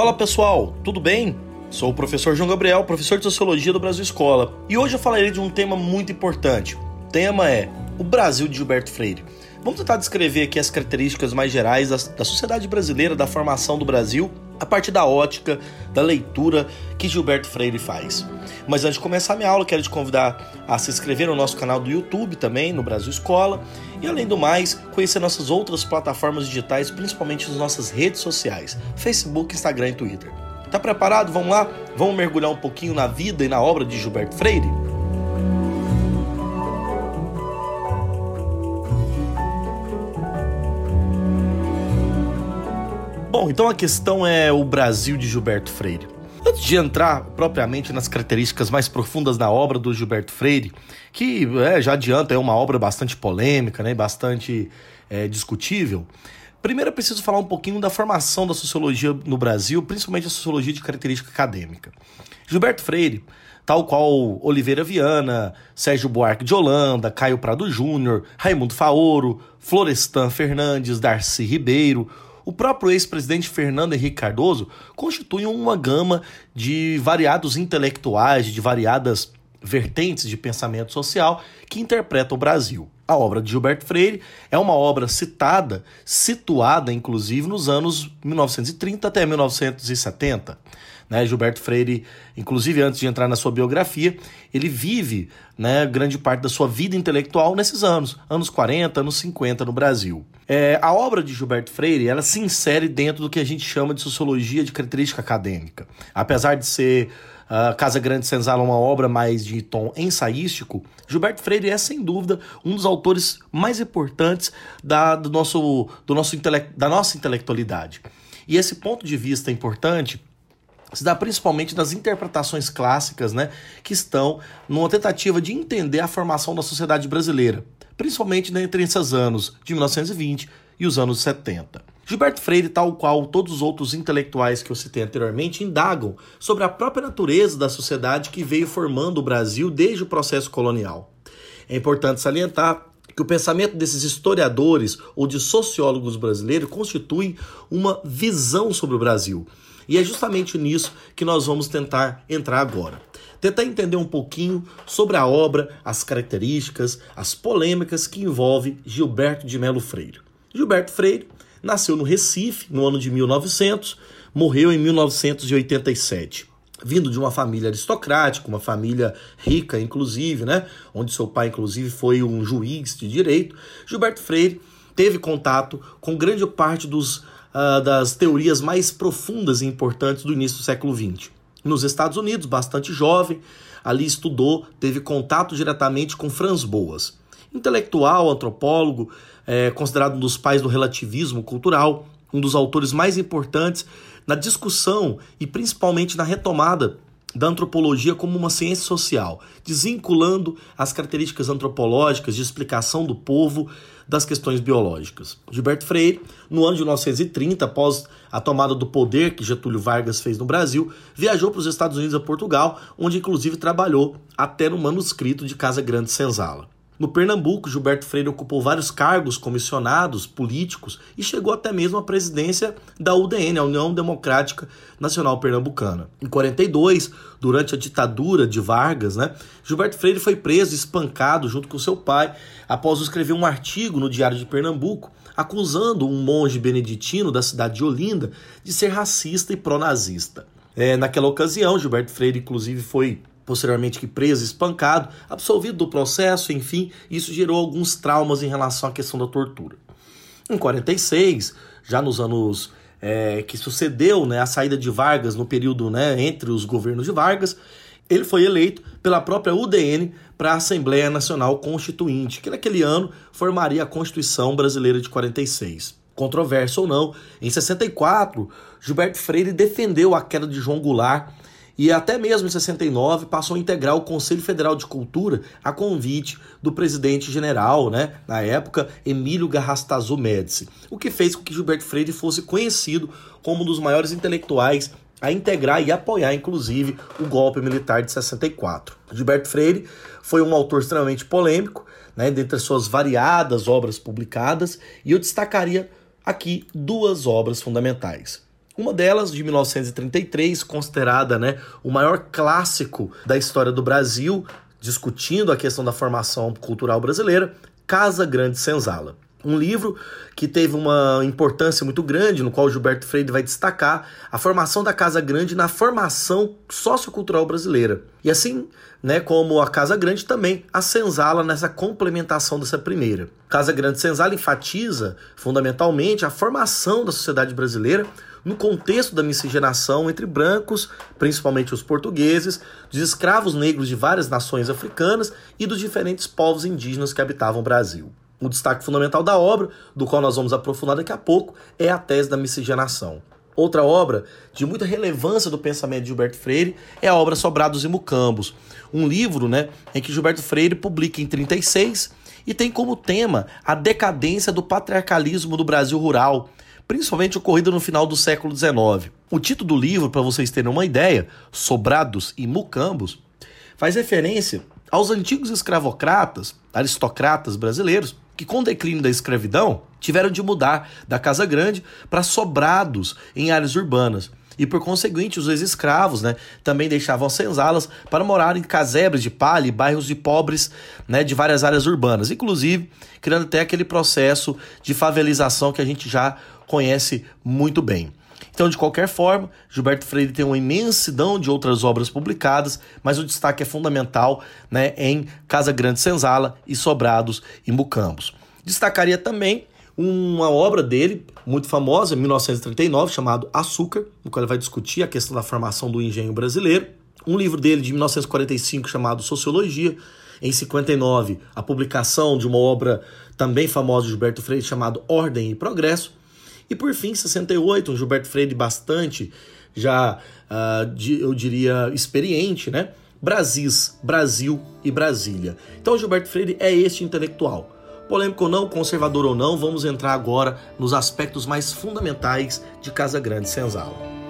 Fala pessoal, tudo bem? Sou o professor João Gabriel, professor de Sociologia do Brasil Escola, e hoje eu falarei de um tema muito importante. O tema é o Brasil de Gilberto Freire. Vamos tentar descrever aqui as características mais gerais da, da sociedade brasileira, da formação do Brasil, a partir da ótica, da leitura que Gilberto Freire faz. Mas antes de começar a minha aula, quero te convidar a se inscrever no nosso canal do YouTube também, no Brasil Escola, e além do mais, conhecer nossas outras plataformas digitais, principalmente as nossas redes sociais, Facebook, Instagram e Twitter. Tá preparado? Vamos lá? Vamos mergulhar um pouquinho na vida e na obra de Gilberto Freire? Bom, então a questão é o Brasil de Gilberto Freire. Antes de entrar propriamente nas características mais profundas da obra do Gilberto Freire, que é, já adianta é uma obra bastante polêmica, né, bastante é, discutível, primeiro é preciso falar um pouquinho da formação da sociologia no Brasil, principalmente a sociologia de característica acadêmica. Gilberto Freire, tal qual Oliveira Viana, Sérgio Buarque de Holanda, Caio Prado Júnior, Raimundo Faoro, Florestan Fernandes, Darcy Ribeiro, o próprio ex-presidente Fernando Henrique Cardoso constitui uma gama de variados intelectuais, de variadas vertentes de pensamento social que interpretam o Brasil. A obra de Gilberto Freire é uma obra citada, situada inclusive nos anos 1930 até 1970. Né, Gilberto Freire, inclusive antes de entrar na sua biografia, ele vive né, grande parte da sua vida intelectual nesses anos, anos 40, anos 50 no Brasil. É, a obra de Gilberto Freire ela se insere dentro do que a gente chama de sociologia de característica acadêmica. Apesar de ser Uh, Casa Grande Senzala, uma obra mais de tom ensaístico, Gilberto Freire é, sem dúvida, um dos autores mais importantes da, do nosso, do nosso intele da nossa intelectualidade. E esse ponto de vista importante se dá principalmente nas interpretações clássicas, né, que estão numa tentativa de entender a formação da sociedade brasileira, principalmente né, entre esses anos de 1920 e os anos 70. Gilberto Freire, tal qual todos os outros intelectuais que eu citei anteriormente, indagam sobre a própria natureza da sociedade que veio formando o Brasil desde o processo colonial. É importante salientar que o pensamento desses historiadores ou de sociólogos brasileiros constitui uma visão sobre o Brasil, e é justamente nisso que nós vamos tentar entrar agora. Tentar entender um pouquinho sobre a obra, as características, as polêmicas que envolve Gilberto de Melo Freire. Gilberto Freire nasceu no Recife no ano de 1900, morreu em 1987 vindo de uma família aristocrática, uma família rica, inclusive, né? Onde seu pai, inclusive, foi um juiz de direito. Gilberto Freire teve contato com grande parte dos uh, das teorias mais profundas e importantes do início do século XX. Nos Estados Unidos, bastante jovem, ali estudou, teve contato diretamente com Franz Boas. Intelectual, antropólogo, é, considerado um dos pais do relativismo cultural, um dos autores mais importantes na discussão e principalmente na retomada da antropologia como uma ciência social, desvinculando as características antropológicas de explicação do povo das questões biológicas. Gilberto Freire, no ano de 1930, após a tomada do poder que Getúlio Vargas fez no Brasil, viajou para os Estados Unidos e Portugal, onde inclusive trabalhou até no manuscrito de Casa Grande Senzala. No Pernambuco, Gilberto Freire ocupou vários cargos comissionados políticos e chegou até mesmo à presidência da UDN, a União Democrática Nacional Pernambucana. Em 42, durante a ditadura de Vargas, né, Gilberto Freire foi preso e espancado junto com seu pai após escrever um artigo no Diário de Pernambuco acusando um monge beneditino da cidade de Olinda de ser racista e pró-nazista. É, naquela ocasião, Gilberto Freire, inclusive, foi posteriormente que preso, espancado, absolvido do processo, enfim, isso gerou alguns traumas em relação à questão da tortura. Em 46, já nos anos é, que sucedeu né, a saída de Vargas no período né, entre os governos de Vargas, ele foi eleito pela própria UDN para a Assembleia Nacional Constituinte, que naquele ano formaria a Constituição Brasileira de 46. Controverso ou não, em 64, Gilberto Freire defendeu a queda de João Goulart e até mesmo em 69 passou a integrar o Conselho Federal de Cultura a convite do presidente general, né, na época, Emílio Garrastazu Médici, o que fez com que Gilberto Freire fosse conhecido como um dos maiores intelectuais a integrar e apoiar, inclusive, o golpe militar de 64. Gilberto Freire foi um autor extremamente polêmico, né, dentre as suas variadas obras publicadas, e eu destacaria aqui duas obras fundamentais. Uma delas, de 1933, considerada né, o maior clássico da história do Brasil, discutindo a questão da formação cultural brasileira, Casa Grande Senzala. Um livro que teve uma importância muito grande, no qual Gilberto Freire vai destacar a formação da Casa Grande na formação sociocultural brasileira. E assim, né, como a Casa Grande também a senzala nessa complementação dessa primeira. Casa Grande senzala enfatiza fundamentalmente a formação da sociedade brasileira no contexto da miscigenação entre brancos, principalmente os portugueses, dos escravos negros de várias nações africanas e dos diferentes povos indígenas que habitavam o Brasil. O destaque fundamental da obra, do qual nós vamos aprofundar daqui a pouco, é a tese da miscigenação. Outra obra de muita relevância do pensamento de Gilberto Freire é a obra Sobrados e Mucambos, um livro né, em que Gilberto Freire publica em 36 e tem como tema a decadência do patriarcalismo do Brasil rural, principalmente ocorrido no final do século XIX. O título do livro, para vocês terem uma ideia, Sobrados e Mucambos, faz referência aos antigos escravocratas, aristocratas brasileiros, que com o declínio da escravidão tiveram de mudar da Casa Grande para sobrados em áreas urbanas. E por conseguinte, os ex-escravos né, também deixavam senzalas para morar em casebres de palha e bairros de pobres né, de várias áreas urbanas, inclusive criando até aquele processo de favelização que a gente já conhece muito bem. Então, de qualquer forma, Gilberto Freire tem uma imensidão de outras obras publicadas, mas o destaque é fundamental né, em Casa Grande Senzala e Sobrados e Mucambos. Destacaria também uma obra dele, muito famosa, em 1939, chamado Açúcar, no qual ele vai discutir a questão da formação do engenho brasileiro. Um livro dele de 1945 chamado Sociologia. Em 59, a publicação de uma obra também famosa de Gilberto Freire chamado Ordem e Progresso. E por fim, 68, um Gilberto Freire bastante já, uh, eu diria, experiente, né? Brasis, Brasil e Brasília. Então, Gilberto Freire é este intelectual. Polêmico ou não, conservador ou não, vamos entrar agora nos aspectos mais fundamentais de Casa Grande Senzala.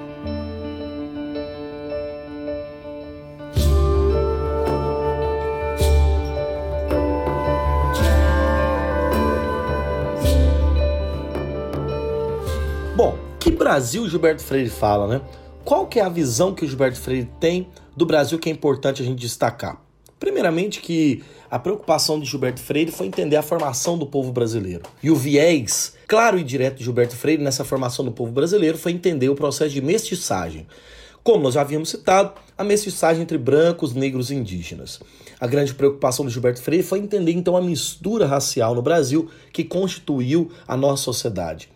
Brasil Gilberto Freire fala, né? Qual que é a visão que o Gilberto Freire tem do Brasil que é importante a gente destacar? Primeiramente que a preocupação de Gilberto Freire foi entender a formação do povo brasileiro. E o viés claro e direto de Gilberto Freire nessa formação do povo brasileiro foi entender o processo de mestiçagem. Como nós já havíamos citado, a mestiçagem entre brancos, negros e indígenas. A grande preocupação do Gilberto Freire foi entender então a mistura racial no Brasil que constituiu a nossa sociedade.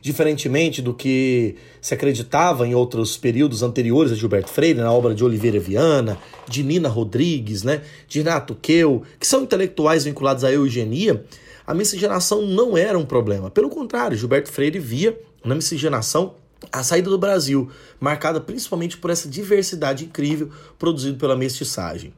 Diferentemente do que se acreditava em outros períodos anteriores a Gilberto Freire, na obra de Oliveira Viana, de Nina Rodrigues, né, de Renato Keu, que são intelectuais vinculados à eugenia, a miscigenação não era um problema. Pelo contrário, Gilberto Freire via na miscigenação a saída do Brasil, marcada principalmente por essa diversidade incrível produzida pela mestiçagem.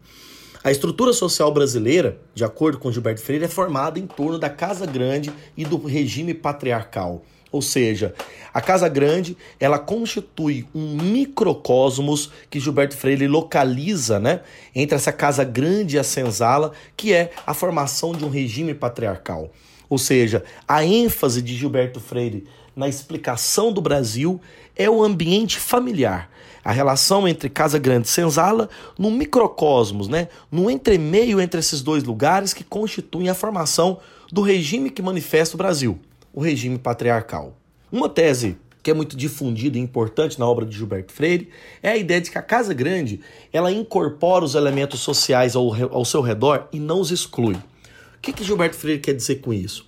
A estrutura social brasileira, de acordo com Gilberto Freire, é formada em torno da Casa Grande e do regime patriarcal. Ou seja, a Casa Grande, ela constitui um microcosmos que Gilberto Freire localiza, né, entre essa Casa Grande e a Senzala, que é a formação de um regime patriarcal. Ou seja, a ênfase de Gilberto Freire na explicação do Brasil é o ambiente familiar, a relação entre Casa Grande e Senzala no microcosmos, né, no entremeio entre esses dois lugares que constituem a formação do regime que manifesta o Brasil o regime patriarcal. Uma tese que é muito difundida e importante na obra de Gilberto Freire é a ideia de que a Casa Grande ela incorpora os elementos sociais ao, ao seu redor e não os exclui. O que, que Gilberto Freire quer dizer com isso?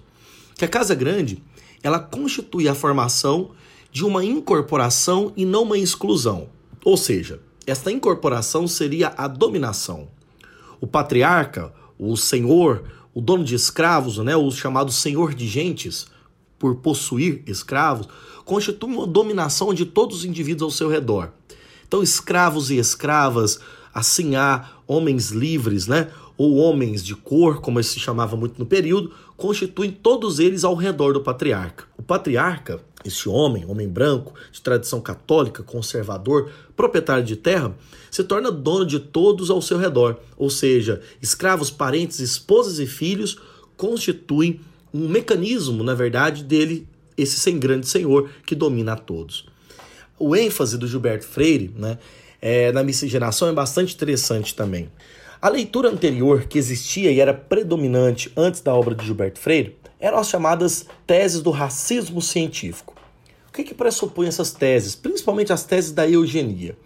Que a Casa Grande ela constitui a formação de uma incorporação e não uma exclusão. Ou seja, esta incorporação seria a dominação. O patriarca, o senhor, o dono de escravos, né, o chamado senhor de gentes, por possuir escravos, constitui uma dominação de todos os indivíduos ao seu redor. Então, escravos e escravas, assim há homens livres, né? Ou homens de cor, como se chamava muito no período, constituem todos eles ao redor do patriarca. O patriarca, esse homem, homem branco, de tradição católica, conservador, proprietário de terra, se torna dono de todos ao seu redor. Ou seja, escravos, parentes, esposas e filhos constituem um mecanismo, na verdade, dele, esse sem grande senhor que domina a todos. o ênfase do Gilberto Freire né, é, na miscigenação é bastante interessante também. A leitura anterior que existia e era predominante antes da obra de Gilberto Freire eram as chamadas teses do racismo científico. O que, que pressupõe essas teses? Principalmente as teses da eugenia.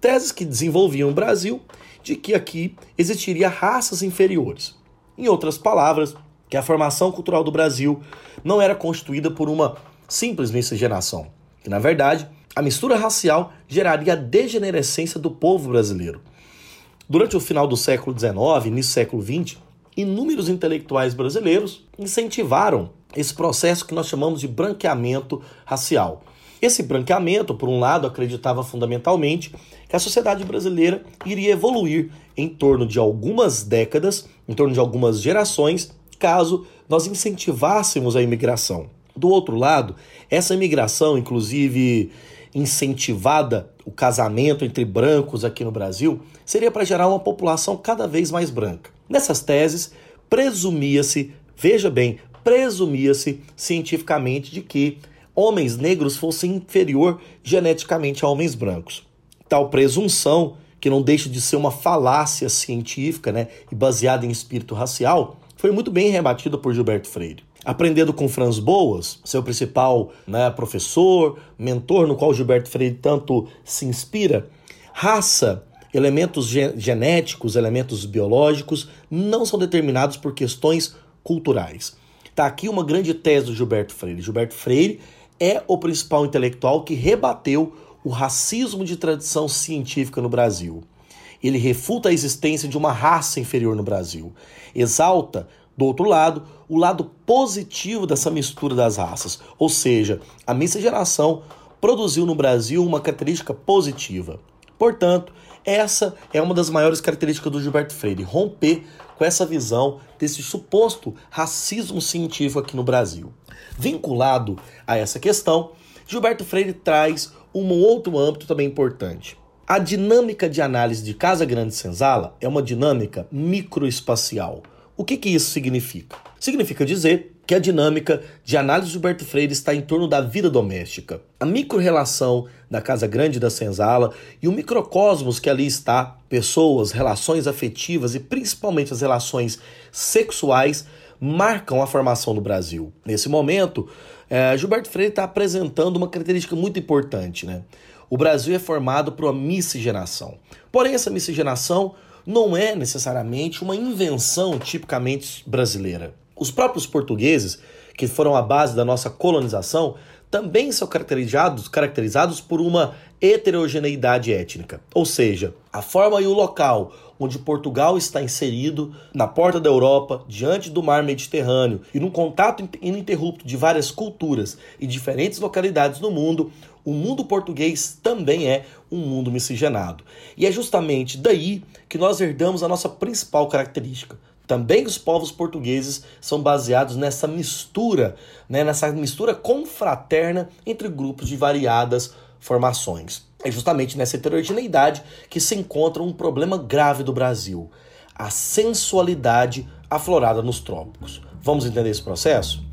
Teses que desenvolviam o Brasil de que aqui existiria raças inferiores. Em outras palavras, que a formação cultural do Brasil não era constituída por uma simples miscigenação, que na verdade a mistura racial geraria a degenerescência do povo brasileiro. Durante o final do século XIX, início do século XX, inúmeros intelectuais brasileiros incentivaram esse processo que nós chamamos de branqueamento racial. Esse branqueamento, por um lado, acreditava fundamentalmente que a sociedade brasileira iria evoluir em torno de algumas décadas, em torno de algumas gerações, caso nós incentivássemos a imigração. Do outro lado, essa imigração, inclusive incentivada o casamento entre brancos aqui no Brasil, seria para gerar uma população cada vez mais branca. Nessas teses, presumia-se, veja bem, presumia-se cientificamente de que homens negros fossem inferior geneticamente a homens brancos. Tal presunção, que não deixa de ser uma falácia científica né, e baseada em espírito racial, foi muito bem rebatida por Gilberto Freire. Aprendendo com Franz Boas, seu principal né, professor, mentor, no qual Gilberto Freire tanto se inspira, raça, elementos genéticos, elementos biológicos, não são determinados por questões culturais. Está aqui uma grande tese do Gilberto Freire. Gilberto Freire é o principal intelectual que rebateu o racismo de tradição científica no Brasil. Ele refuta a existência de uma raça inferior no Brasil. Exalta, do outro lado, o lado positivo dessa mistura das raças, ou seja, a miscigenação produziu no Brasil uma característica positiva. Portanto, essa é uma das maiores características do Gilberto Freire, romper com essa visão desse suposto racismo científico aqui no Brasil. Vinculado a essa questão, Gilberto Freire traz um outro âmbito também importante. A dinâmica de análise de Casa Grande Senzala é uma dinâmica microespacial. O que, que isso significa? Significa dizer que a dinâmica de análise de Gilberto Freire está em torno da vida doméstica. A micro-relação da Casa Grande da Senzala e o microcosmos que ali está, pessoas, relações afetivas e principalmente as relações sexuais, marcam a formação do Brasil. Nesse momento, é, Gilberto Freire está apresentando uma característica muito importante. Né? O Brasil é formado por uma miscigenação. Porém, essa miscigenação não é necessariamente uma invenção tipicamente brasileira. Os próprios portugueses, que foram a base da nossa colonização, também são caracterizados, caracterizados por uma heterogeneidade étnica. Ou seja, a forma e o local onde Portugal está inserido na porta da Europa, diante do mar Mediterrâneo e num contato ininterrupto de várias culturas e diferentes localidades no mundo, o mundo português também é um mundo miscigenado. E é justamente daí que nós herdamos a nossa principal característica, também os povos portugueses são baseados nessa mistura, né, nessa mistura confraterna entre grupos de variadas formações. É justamente nessa heterogeneidade que se encontra um problema grave do Brasil: a sensualidade aflorada nos trópicos. Vamos entender esse processo?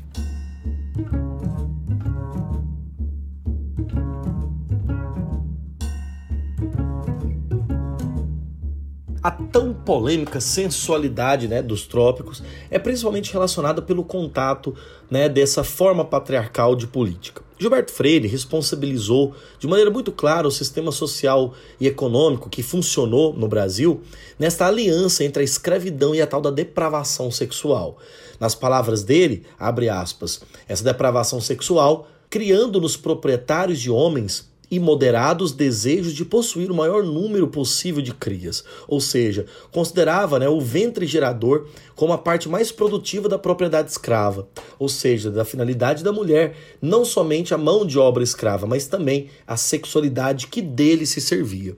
A tão polêmica sensualidade né, dos trópicos é principalmente relacionada pelo contato né, dessa forma patriarcal de política. Gilberto Freire responsabilizou de maneira muito clara o sistema social e econômico que funcionou no Brasil nesta aliança entre a escravidão e a tal da depravação sexual. Nas palavras dele, abre aspas, essa depravação sexual criando nos proprietários de homens e moderados desejos de possuir o maior número possível de crias, ou seja, considerava né, o ventre gerador como a parte mais produtiva da propriedade escrava, ou seja, da finalidade da mulher, não somente a mão de obra escrava, mas também a sexualidade que dele se servia.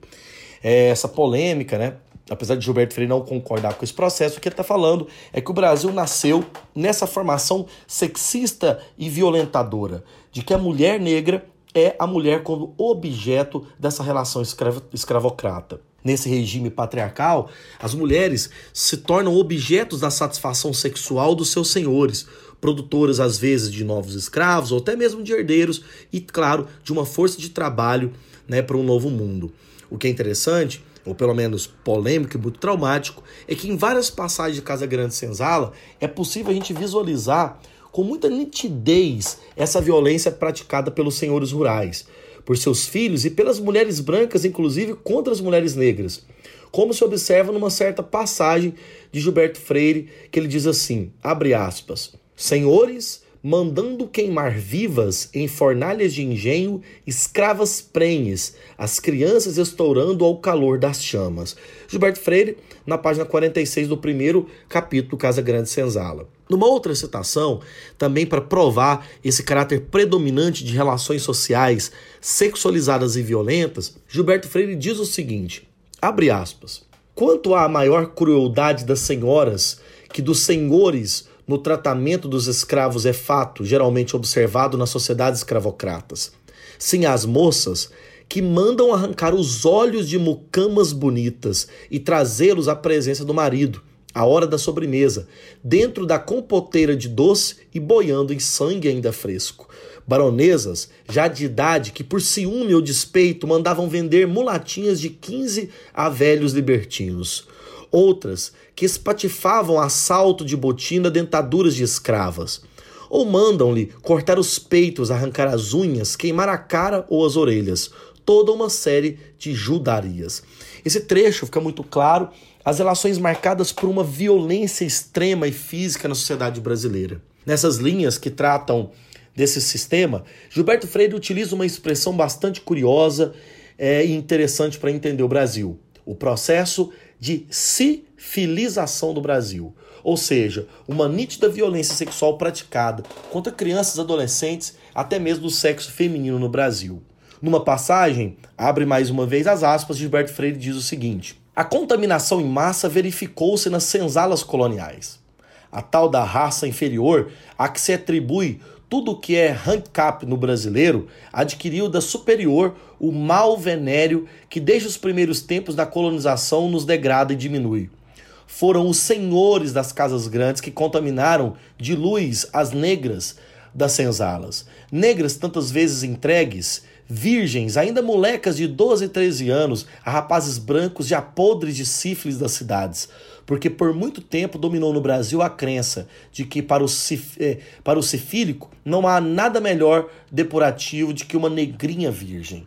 É, essa polêmica, né? apesar de Gilberto Freire não concordar com esse processo, o que ele está falando é que o Brasil nasceu nessa formação sexista e violentadora, de que a mulher negra é a mulher como objeto dessa relação escravo, escravocrata. nesse regime patriarcal, as mulheres se tornam objetos da satisfação sexual dos seus senhores, produtoras às vezes de novos escravos ou até mesmo de herdeiros e, claro, de uma força de trabalho né, para um novo mundo. O que é interessante, ou pelo menos polêmico e muito traumático, é que em várias passagens de Casa Grande Senzala é possível a gente visualizar com muita nitidez essa violência praticada pelos senhores rurais, por seus filhos e pelas mulheres brancas, inclusive contra as mulheres negras. Como se observa numa certa passagem de Gilberto Freire, que ele diz assim: abre aspas, senhores mandando queimar vivas em fornalhas de engenho escravas prenhes, as crianças estourando ao calor das chamas. Gilberto Freire, na página 46 do primeiro capítulo Casa Grande Senzala. Numa outra citação, também para provar esse caráter predominante de relações sociais sexualizadas e violentas, Gilberto Freire diz o seguinte: abre aspas. Quanto à maior crueldade das senhoras que dos senhores no tratamento dos escravos é fato geralmente observado nas sociedades escravocratas. Sim, as moças que mandam arrancar os olhos de mucamas bonitas e trazê-los à presença do marido, à hora da sobremesa, dentro da compoteira de doce e boiando em sangue ainda fresco. Baronesas, já de idade, que por ciúme ou despeito mandavam vender mulatinhas de 15 a velhos libertinos outras que espatifavam assalto de botina dentaduras de escravas, ou mandam-lhe cortar os peitos, arrancar as unhas, queimar a cara ou as orelhas, toda uma série de judarias. Esse trecho fica muito claro as relações marcadas por uma violência extrema e física na sociedade brasileira. Nessas linhas que tratam desse sistema, Gilberto Freire utiliza uma expressão bastante curiosa é, e interessante para entender o Brasil. O processo de civilização do Brasil, ou seja, uma nítida violência sexual praticada contra crianças adolescentes, até mesmo do sexo feminino no Brasil. Numa passagem, abre mais uma vez as aspas, Gilberto Freire diz o seguinte: A contaminação em massa verificou-se nas senzalas coloniais. A tal da raça inferior a que se atribui tudo o que é handicap no brasileiro adquiriu da superior o mal venéreo que desde os primeiros tempos da colonização nos degrada e diminui. Foram os senhores das casas grandes que contaminaram de luz as negras das senzalas. Negras tantas vezes entregues, virgens, ainda molecas de 12 e 13 anos, a rapazes brancos já podres de sífilis das cidades porque por muito tempo dominou no Brasil a crença de que para o, cif, eh, para o não há nada melhor depurativo de que uma negrinha virgem.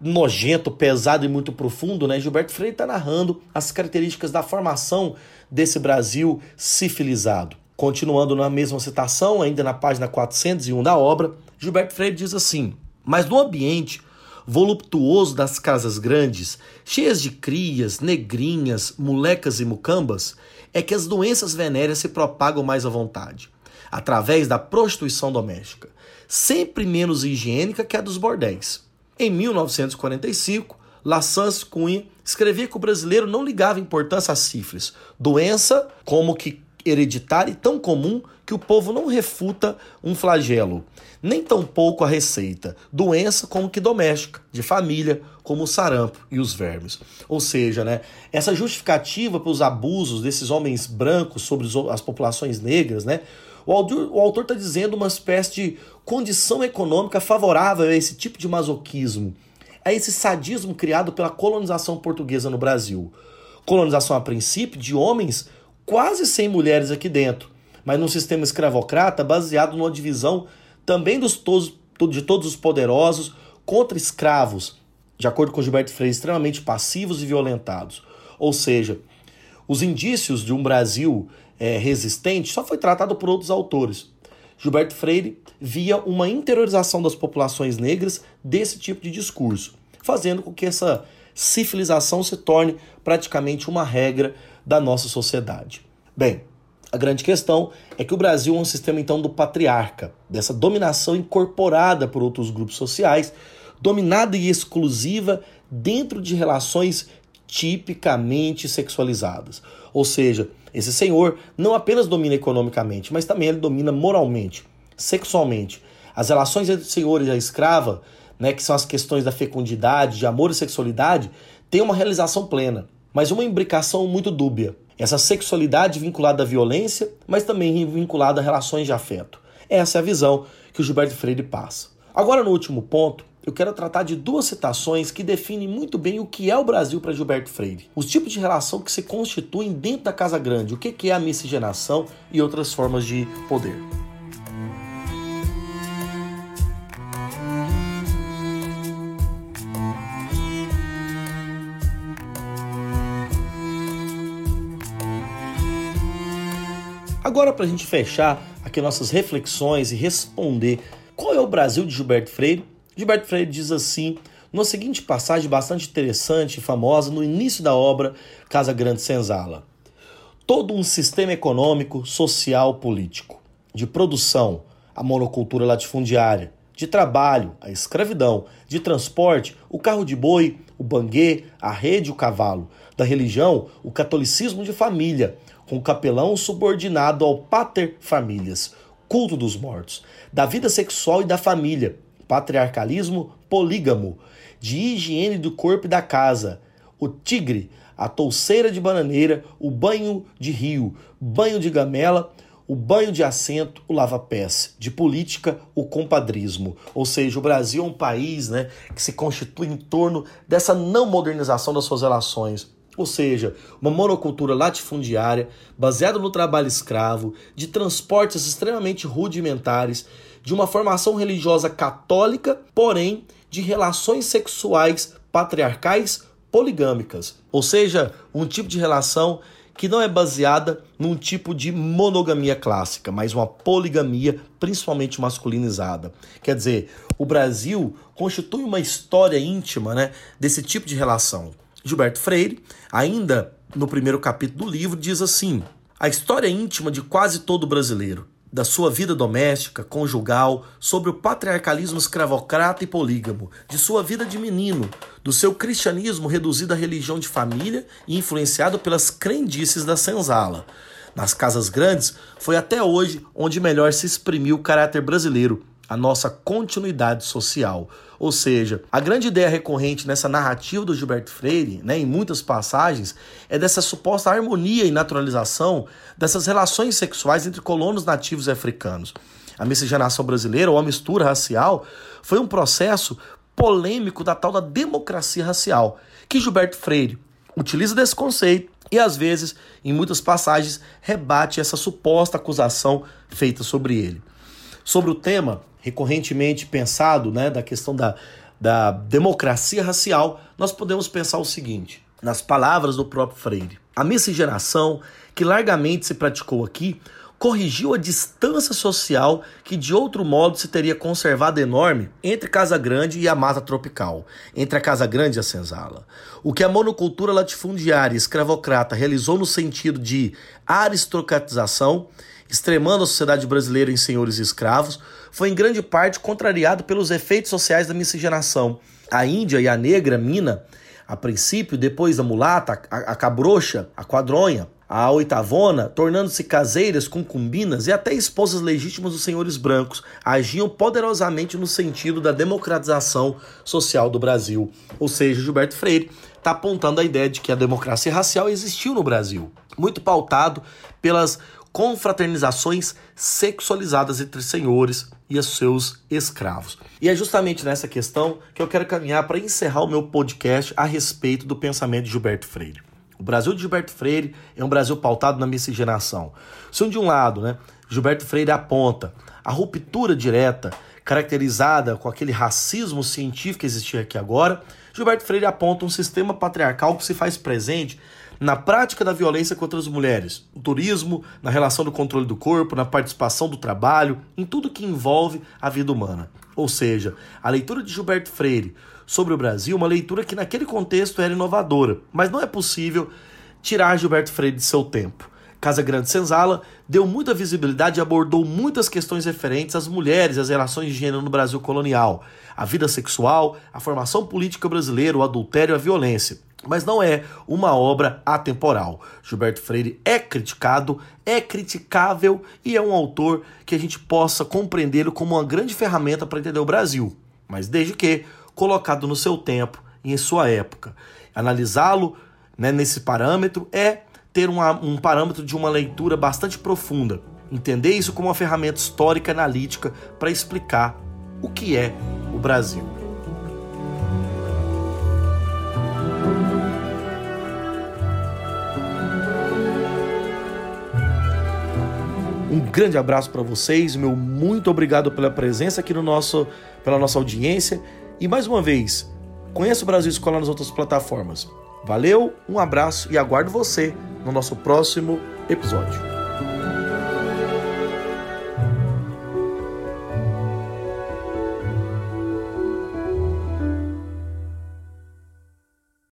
Nojento, pesado e muito profundo, né? Gilberto Freire está narrando as características da formação desse Brasil sifilizado. Continuando na mesma citação, ainda na página 401 da obra, Gilberto Freire diz assim: Mas no ambiente voluptuoso das casas grandes, cheias de crias, negrinhas, molecas e mucambas, é que as doenças venéreas se propagam mais à vontade, através da prostituição doméstica, sempre menos higiênica que a dos bordéis. Em 1945, Lassans Cunha escrevia que o brasileiro não ligava importância à sífilis, doença como que hereditária e tão comum que o povo não refuta um flagelo, nem tampouco a receita, doença como que doméstica, de família, como o sarampo e os vermes. Ou seja, né, essa justificativa para os abusos desses homens brancos sobre as populações negras, né, o autor está dizendo uma espécie de condição econômica favorável a esse tipo de masoquismo, a esse sadismo criado pela colonização portuguesa no Brasil. Colonização, a princípio, de homens quase sem mulheres aqui dentro, mas num sistema escravocrata baseado numa divisão também dos todos, de todos os poderosos contra escravos, de acordo com Gilberto Freire, extremamente passivos e violentados. Ou seja, os indícios de um Brasil é, resistente só foi tratado por outros autores. Gilberto Freire via uma interiorização das populações negras desse tipo de discurso, fazendo com que essa civilização se torne praticamente uma regra da nossa sociedade. Bem, a grande questão é que o Brasil é um sistema então do patriarca, dessa dominação incorporada por outros grupos sociais, dominada e exclusiva dentro de relações tipicamente sexualizadas. Ou seja, esse senhor não apenas domina economicamente, mas também ele domina moralmente, sexualmente. As relações entre o senhor e a escrava, né, que são as questões da fecundidade, de amor e sexualidade, tem uma realização plena, mas uma imbricação muito dúbia. Essa sexualidade vinculada à violência, mas também vinculada a relações de afeto. Essa é a visão que o Gilberto Freire passa. Agora, no último ponto, eu quero tratar de duas citações que definem muito bem o que é o Brasil para Gilberto Freire. Os tipos de relação que se constituem dentro da Casa Grande, o que é a miscigenação e outras formas de poder. Agora, para a gente fechar aqui nossas reflexões e responder qual é o Brasil de Gilberto Freire, Gilberto Freire diz assim, numa seguinte passagem bastante interessante e famosa no início da obra Casa Grande Senzala. Todo um sistema econômico, social, político, de produção, a monocultura latifundiária, de trabalho, a escravidão, de transporte, o carro de boi, o banguê, a rede, o cavalo, da religião, o catolicismo de família, com capelão subordinado ao pater famílias, culto dos mortos, da vida sexual e da família, patriarcalismo polígamo, de higiene do corpo e da casa, o tigre, a touceira de bananeira, o banho de rio, banho de gamela, o banho de assento, o lava-pés, de política, o compadrismo. Ou seja, o Brasil é um país né, que se constitui em torno dessa não modernização das suas relações ou seja, uma monocultura latifundiária baseada no trabalho escravo, de transportes extremamente rudimentares, de uma formação religiosa católica, porém de relações sexuais patriarcais poligâmicas. Ou seja, um tipo de relação que não é baseada num tipo de monogamia clássica, mas uma poligamia principalmente masculinizada. Quer dizer, o Brasil constitui uma história íntima né, desse tipo de relação. Gilberto Freire, ainda no primeiro capítulo do livro, diz assim: A história íntima de quase todo brasileiro, da sua vida doméstica, conjugal, sobre o patriarcalismo escravocrata e polígamo, de sua vida de menino, do seu cristianismo reduzido à religião de família e influenciado pelas crendices da senzala. Nas casas grandes, foi até hoje onde melhor se exprimiu o caráter brasileiro, a nossa continuidade social. Ou seja, a grande ideia recorrente nessa narrativa do Gilberto Freire, né, em muitas passagens, é dessa suposta harmonia e naturalização dessas relações sexuais entre colonos nativos e africanos. A miscigenação brasileira, ou a mistura racial, foi um processo polêmico da tal da democracia racial, que Gilberto Freire utiliza desse conceito e às vezes, em muitas passagens, rebate essa suposta acusação feita sobre ele. Sobre o tema, recorrentemente pensado, né, da questão da, da democracia racial, nós podemos pensar o seguinte, nas palavras do próprio Freire. A miscigenação, que largamente se praticou aqui, corrigiu a distância social que de outro modo se teria conservado enorme entre Casa Grande e a mata tropical, entre a Casa Grande e a senzala. O que a monocultura latifundiária e escravocrata realizou no sentido de aristocratização extremando a sociedade brasileira em senhores e escravos, foi em grande parte contrariado pelos efeitos sociais da miscigenação. A Índia e a negra mina, a princípio, depois da mulata, a, a cabrocha, a quadronha, a oitavona, tornando-se caseiras, concubinas e até esposas legítimas dos senhores brancos, agiam poderosamente no sentido da democratização social do Brasil. Ou seja, Gilberto Freire está apontando a ideia de que a democracia racial existiu no Brasil, muito pautado pelas confraternizações sexualizadas entre senhores e seus escravos. E é justamente nessa questão que eu quero caminhar para encerrar o meu podcast a respeito do pensamento de Gilberto Freire. O Brasil de Gilberto Freire é um Brasil pautado na miscigenação. Se de um lado, né, Gilberto Freire aponta a ruptura direta caracterizada com aquele racismo científico que existia aqui agora, Gilberto Freire aponta um sistema patriarcal que se faz presente na prática da violência contra as mulheres, no turismo, na relação do controle do corpo, na participação do trabalho, em tudo que envolve a vida humana. Ou seja, a leitura de Gilberto Freire sobre o Brasil, uma leitura que naquele contexto era inovadora, mas não é possível tirar Gilberto Freire de seu tempo. Casa Grande Senzala deu muita visibilidade e abordou muitas questões referentes às mulheres e às relações de gênero no Brasil colonial, a vida sexual, a formação política brasileira, o adultério e a violência mas não é uma obra atemporal. Gilberto Freire é criticado, é criticável e é um autor que a gente possa compreendê-lo como uma grande ferramenta para entender o Brasil, mas desde que colocado no seu tempo e em sua época. analisá-lo né, nesse parâmetro é ter uma, um parâmetro de uma leitura bastante profunda. Entender isso como uma ferramenta histórica analítica para explicar o que é o Brasil. Um grande abraço para vocês, meu muito obrigado pela presença aqui no nosso, pela nossa audiência e mais uma vez, conheça o Brasil Escola nas outras plataformas. Valeu, um abraço e aguardo você no nosso próximo episódio.